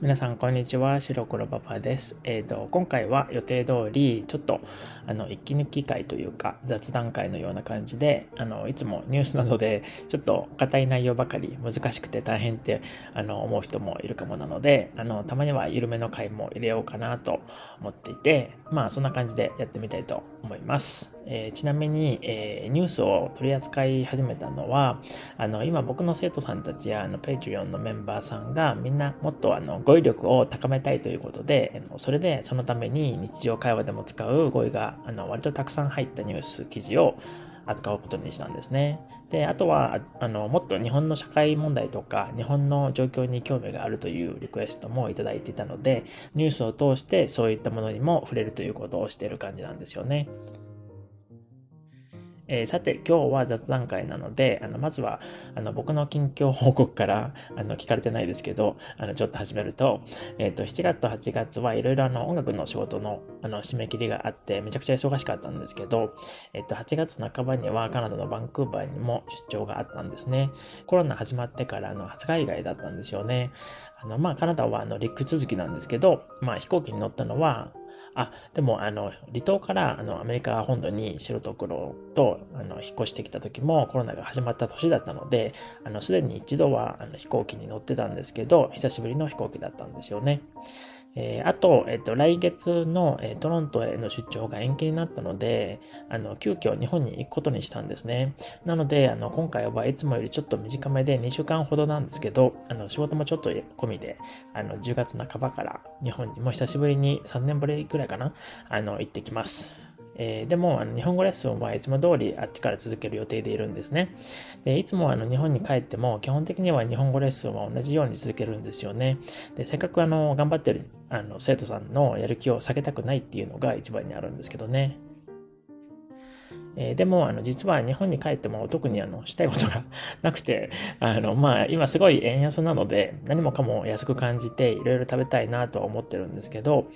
皆さん、こんにちは。白黒パパです。えっ、ー、と、今回は予定通り、ちょっと、あの、息抜き会というか、雑談会のような感じで、あの、いつもニュースなどで、ちょっと硬い内容ばかり、難しくて大変って、あの、思う人もいるかもなので、あの、たまには緩めの回も入れようかなと思っていて、まあ、そんな感じでやってみたいと思います。えー、ちなみに、えー、ニュースを取り扱い始めたのは、あの、今僕の生徒さんたちや、あの、ペイチュリオンのメンバーさんが、みんなもっと、あの、語彙力を高めたいということで、それでそのために日常会話でも使う語彙があの割とたくさん入ったニュース記事を扱うことにしたんですね。で、あとは、あの、もっと日本の社会問題とか、日本の状況に興味があるというリクエストもいただいていたので、ニュースを通してそういったものにも触れるということをしている感じなんですよね。えー、さて、今日は雑談会なので、あの、まずは、あの、僕の近況報告から、あの、聞かれてないですけど、あの、ちょっと始めると、えっ、ー、と、7月と8月はいろいろあの、音楽の仕事の、あの、締め切りがあって、めちゃくちゃ忙しかったんですけど、えっ、ー、と、8月半ばにはカナダのバンクーバーにも出張があったんですね。コロナ始まってから、あの、初海外だったんですよね。あの、まあ、カナダは、あの、陸続きなんですけど、まあ、飛行機に乗ったのは、あ、でも、あの、離島から、あの、アメリカ本土に白と黒と、あの、引っ越してきた時もコロナが始まった年だったので、あの、すでに一度は、あの、飛行機に乗ってたんですけど、久しぶりの飛行機だったんですよね。えー、あと、えっ、と、来月の、えー、トロントへの出張が延期になったので、あの、急遽日本に行くことにしたんですね。なので、あの、今回はいつもよりちょっと短めで2週間ほどなんですけど、あの、仕事もちょっと込みで、あの、10月半ばから日本にも久しぶりに3年ぶりくらいかな、あの、行ってきます。えー、でもあの日本語レッスンはいつも通りあっちから続ける予定でいるんですね。でいつもあの日本に帰っても基本的には日本語レッスンは同じように続けるんですよね。でせっかくあの頑張ってるあの生徒さんのやる気を下げたくないっていうのが一番にあるんですけどね。えー、でも、あの、実は日本に帰っても特にあの、したいことがなくて、あの、まあ、今すごい円安なので、何もかも安く感じて、いろいろ食べたいなとは思ってるんですけど、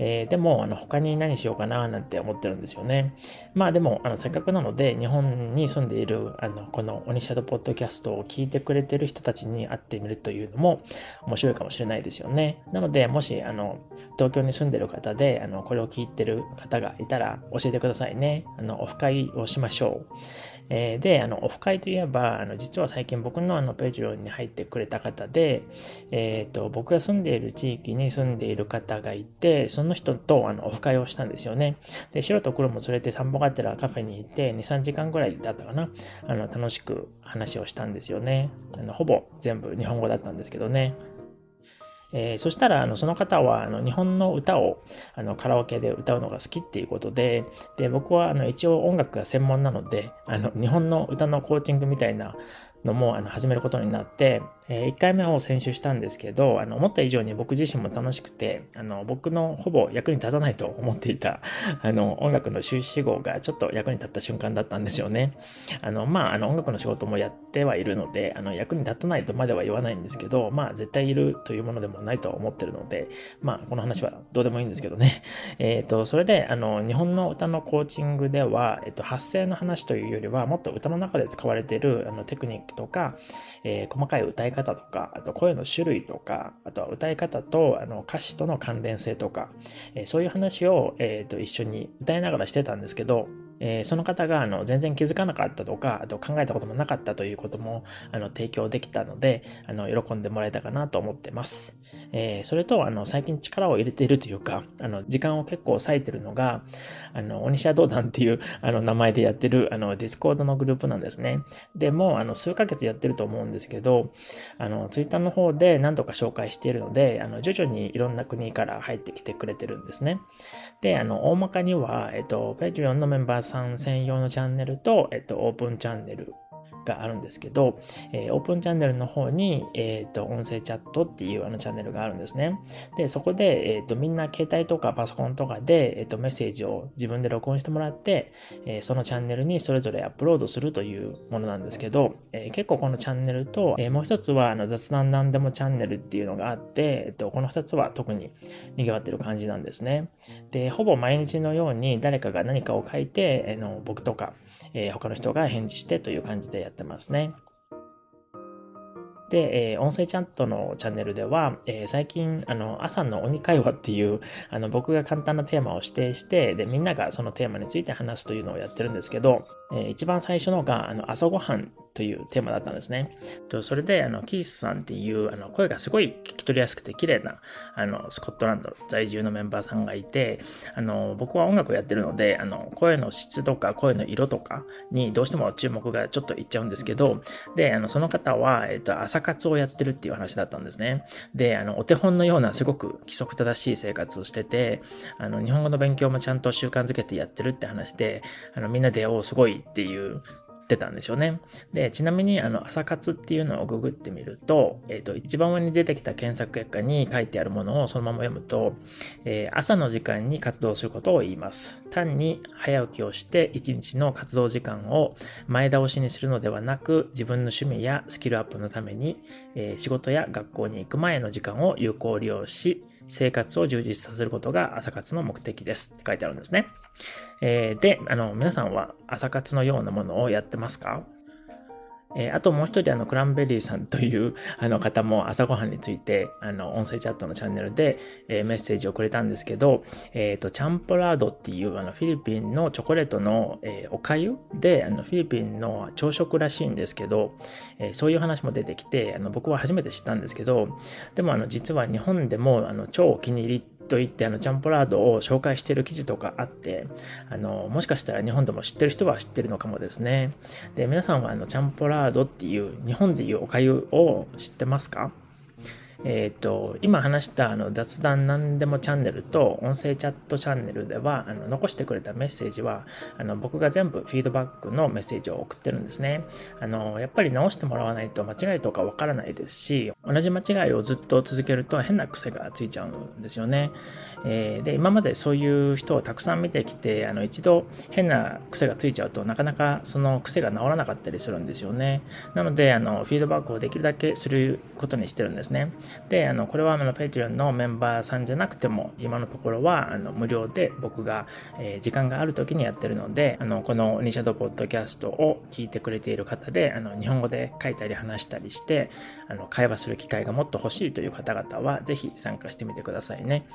えー、でも、あの、他に何しようかななんて思ってるんですよね。まあ、でも、あの、せっかくなので、日本に住んでいる、あの、このオニシャドポッドキャストを聞いてくれてる人たちに会ってみるというのも面白いかもしれないですよね。なので、もし、あの、東京に住んでる方で、あの、これを聞いてる方がいたら教えてくださいね。あの、オフ会をしましょう。えー、で、あの、オフ会といえば、あの、実は最近僕のあの、ページロンに入ってくれた方で、えっ、ー、と、僕が住んでいる地域に住んでいる方がいて、その人とあの、オフ会をしたんですよね。で、白と黒も連れて散歩がてらカフェに行って、2、3時間ぐらいだったかな。あの、楽しく話をしたんですよね。あの、ほぼ全部日本語だったんですけどね。えー、そしたら、あの、その方は、あの、日本の歌を、あの、カラオケで歌うのが好きっていうことで、で、僕は、あの、一応音楽が専門なので、あの、日本の歌のコーチングみたいなのも、あの、始めることになって、えー、1回目を先週したんですけど、あの、思った以上に僕自身も楽しくて、あの、僕のほぼ役に立たないと思っていた、あの、音楽の修士号がちょっと役に立った瞬間だったんですよね。あの、まあ、あの、音楽の仕事もやってはいるので、あの、役に立たないとまでは言わないんですけど、まあ、絶対いるというものでもないと思ってるので、まあ、この話はどうでもいいんですけどね。えっ、ー、と、それで、あの、日本の歌のコーチングでは、えっ、と、発声の話というよりは、もっと歌の中で使われている、あの、テクニックとか、えー、細かい歌い方とか、あと声の種類とか、あとは歌い方とあの歌詞との関連性とか、えー、そういう話を、えー、と一緒に歌いながらしてたんですけど、えー、その方があの全然気づかなかったとか、あと考えたこともなかったということもあの提供できたので、あの喜んでもらえたかなと思ってます。えー、それとあの最近力を入れているというか、あの時間を結構割いてるのが、あの、オニシャドーダンっていうあの名前でやってるあのディスコードのグループなんですね。でもあの数ヶ月やってると思うんですけど、あのツイッターの方で何度か紹介しているので、あの徐々にいろんな国から入ってきてくれてるんですね。で、あの大まかには、えっと、 Patreon のメンバーさん専用のチャンネルと、えっと、オープンチャンネルがあるんですけど、えー、オープンチャンネルの方に、えっ、ー、と、音声チャットっていうあのチャンネルがあるんですね。で、そこで、えっ、ー、と、みんな携帯とかパソコンとかで、えっ、と、メッセージを自分で録音してもらって、えそのチャンネルにそれぞれアップロードするというものなんですけど、え結構このチャンネルと、えもう一つはあの雑談なんでもチャンネルっていうのがあって、えっと、この二つは特に賑わってる感じなんですね。で、ほぼ毎日のように誰かが何かを書いて、えの僕とか、え他の人が返事してという感じでやってますね。で、えー、音声チャットのチャンネルでは、えー、最近、あの、朝の鬼会話っていう、あの、僕が簡単なテーマを指定して、で、みんながそのテーマについて話すというのをやってるんですけど、えー、一番最初のが、あの、朝ごはんというテーマだったんですね。それで、あの、キースさんっていう、あの、声がすごい聞き取りやすくて綺麗な、あの、スコットランド在住のメンバーさんがいて、あの、僕は音楽をやってるので、あの、声の質とか声の色とかにどうしても注目がちょっといっちゃうんですけど、で、あの、その方は、えっと、朝活をやってるっていう話だったんですね。で、あの、お手本のようなすごく規則正しい生活をしてて、あの、日本語の勉強もちゃんと習慣づけてやってるって話で、あの、みんなで、おすごいっていうってたんですよね。で、ちなみに、あの、朝活っていうのをググってみると、えっ、ー、と、一番上に出てきた検索結果に書いてあるものをそのまま読むと、えー、朝の時間に活動することを言います。単に早起きをして一日の活動時間を前倒しにするのではなく、自分の趣味やスキルアップのために、えー、仕事や学校に行く前の時間を有効利用し、生活を充実させることが朝活の目的ですって書いてあるんですね。えー、で、あの、皆さんは朝活のようなものをやってますか？えー、あともう一人、あの、クランベリーさんというあの方も朝ごはんについて、あの、音声チャットのチャンネルで、えー、メッセージをくれたんですけど、えっ、ー、と、チャンポラードっていう、あの、フィリピンのチョコレートの、えおかゆで、あの、フィリピンの朝食らしいんですけど、えそういう話も出てきて、あの、僕は初めて知ったんですけど、でも、あの、実は日本でも、あの、超お気に入りってと言ってあのチャンポラードを紹介している記事とかあってあのもしかしたら日本でも知ってる人は知ってるのかもですね。で皆さんはあのチャンポラードっていう日本でいうおかゆを知ってますか？えっ、ー、と、今話したあの雑談なんでもチャンネルと音声チャットチャンネルでは、あの残してくれたメッセージは、あの僕が全部フィードバックのメッセージを送ってるんですね。あの、やっぱり直してもらわないと間違いとかわからないですし、同じ間違いをずっと続けると変な癖がついちゃうんですよね。えー、で、今までそういう人をたくさん見てきて、あの一度変な癖がついちゃうとなかなかその癖が治らなかったりするんですよね。なので、あの、フィードバックをできるだけすることにしてるんですね。で、あの、これはあの、Patreon のメンバーさんじゃなくても、今のところは、あの、無料で僕が、えー、時間がある時にやってるので、あの、このニシャドポッドキャストを聞いてくれている方で、あの、日本語で書いたり話したりして、あの、会話する機会がもっと欲しいという方々は、ぜひ参加してみてくださいね。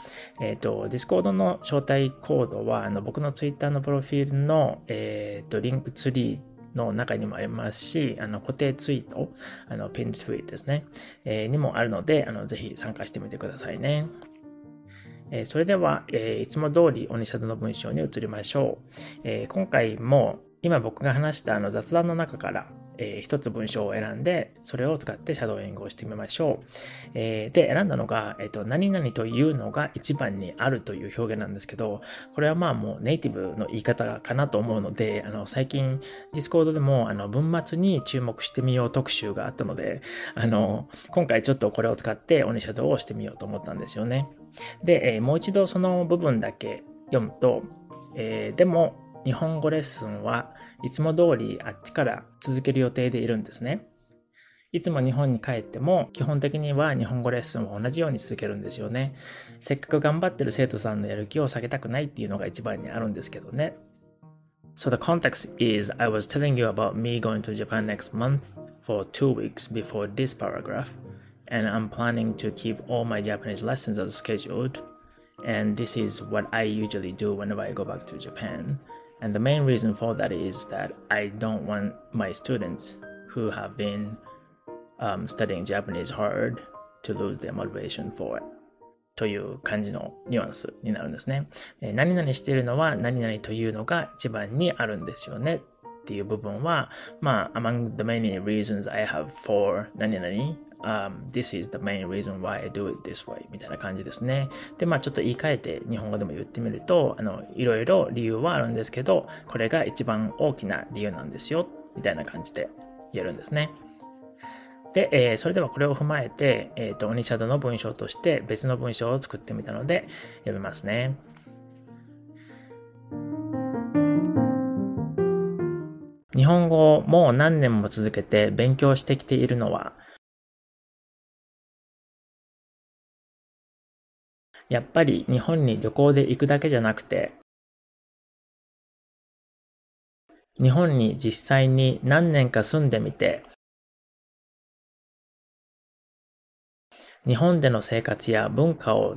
えっ、ー、と、Discord の招待コードは、あの、僕の Twitter のプロフィールの、えっ、ー、と、リンクツリー、の中にもありますし、あの固定ツイート、あのピンツイートですね、えー、にもあるので、あのぜひ参加してみてくださいね。えそれでは、えいつも通りオニシャドの文章に移りましょう。え今回も今僕が話したあの雑談の中からえー、一つ文章を選んで、それを使ってシャドーイングをしてみましょう。えー、で、選んだのが、えっ、ー、と、何々というのが一番にあるという表現なんですけど、これはまあもうネイティブの言い方かなと思うので、あの、最近、ディスコードでも、あの、文末に注目してみよう特集があったので、あの、今回ちょっとこれを使って鬼シャドウをしてみようと思ったんですよね。で、えもう一度その部分だけ読むと、えー、でも、日本語レッスンはいつも通りあっちから続ける予定でいるんですね。いつも日本に帰っても基本的には日本語レッスンを同じように続けるんですよね。せっかく頑張ってる生徒さんのやる気を下げたくないっていうのが一番にあるんですけどね。So the context is I was telling you about me going to Japan next month for two weeks before this paragraph and I'm planning to keep all my Japanese lessons as scheduled and this is what I usually do whenever I go back to Japan. And the main reason for that is that I don't want my students who have been um, studying Japanese hard to lose their motivation for it. という感じのニュアンスになるんですね。え何々しているのは何々というのが一番にあるんですよねっていう部分は、まあ、among the many reasons I have for 何々 um, this is the main reason why I do it this way みたいな感じですね。で、まあちょっと言い換えて日本語でも言ってみると、あの、いろいろ理由はあるんですけど、これが一番大きな理由なんですよ、みたいな感じで言えるんですね。で、えー、それではこれを踏まえて、えっ、ー、と、オニシャドの文章として別の文章を作ってみたので、読みますね。日本語をもう何年も続けて勉強してきているのは、やっぱり日本に旅行で行くだけじゃなくて、日本に実際に何年か住んでみて、日本での生活や文化を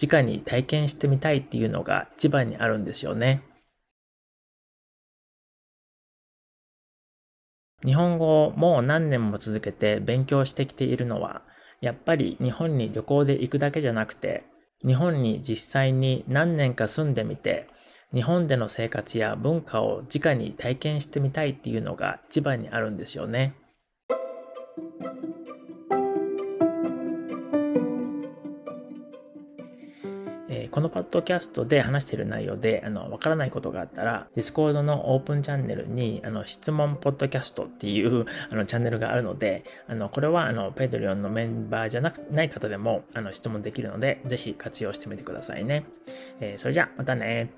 直に体験してみたいっていうのが一番にあるんですよね。日本語をもう何年も続けて勉強してきているのは、やっぱり日本に旅行で行くだけじゃなくて、日本に実際に何年か住んでみて、日本での生活や文化を直に体験してみたいっていうのが一番にあるんですよね。このパッドキャストで話している内容で、あの、わからないことがあったら、Discord のオープンチャンネルに、あの、質問ポッドキャストっていう、あの、チャンネルがあるので、あの、これは、あの、ペドリオンのメンバーじゃなく、ない方でも、あの、質問できるので、ぜひ活用してみてくださいね。えー、それじゃ、またね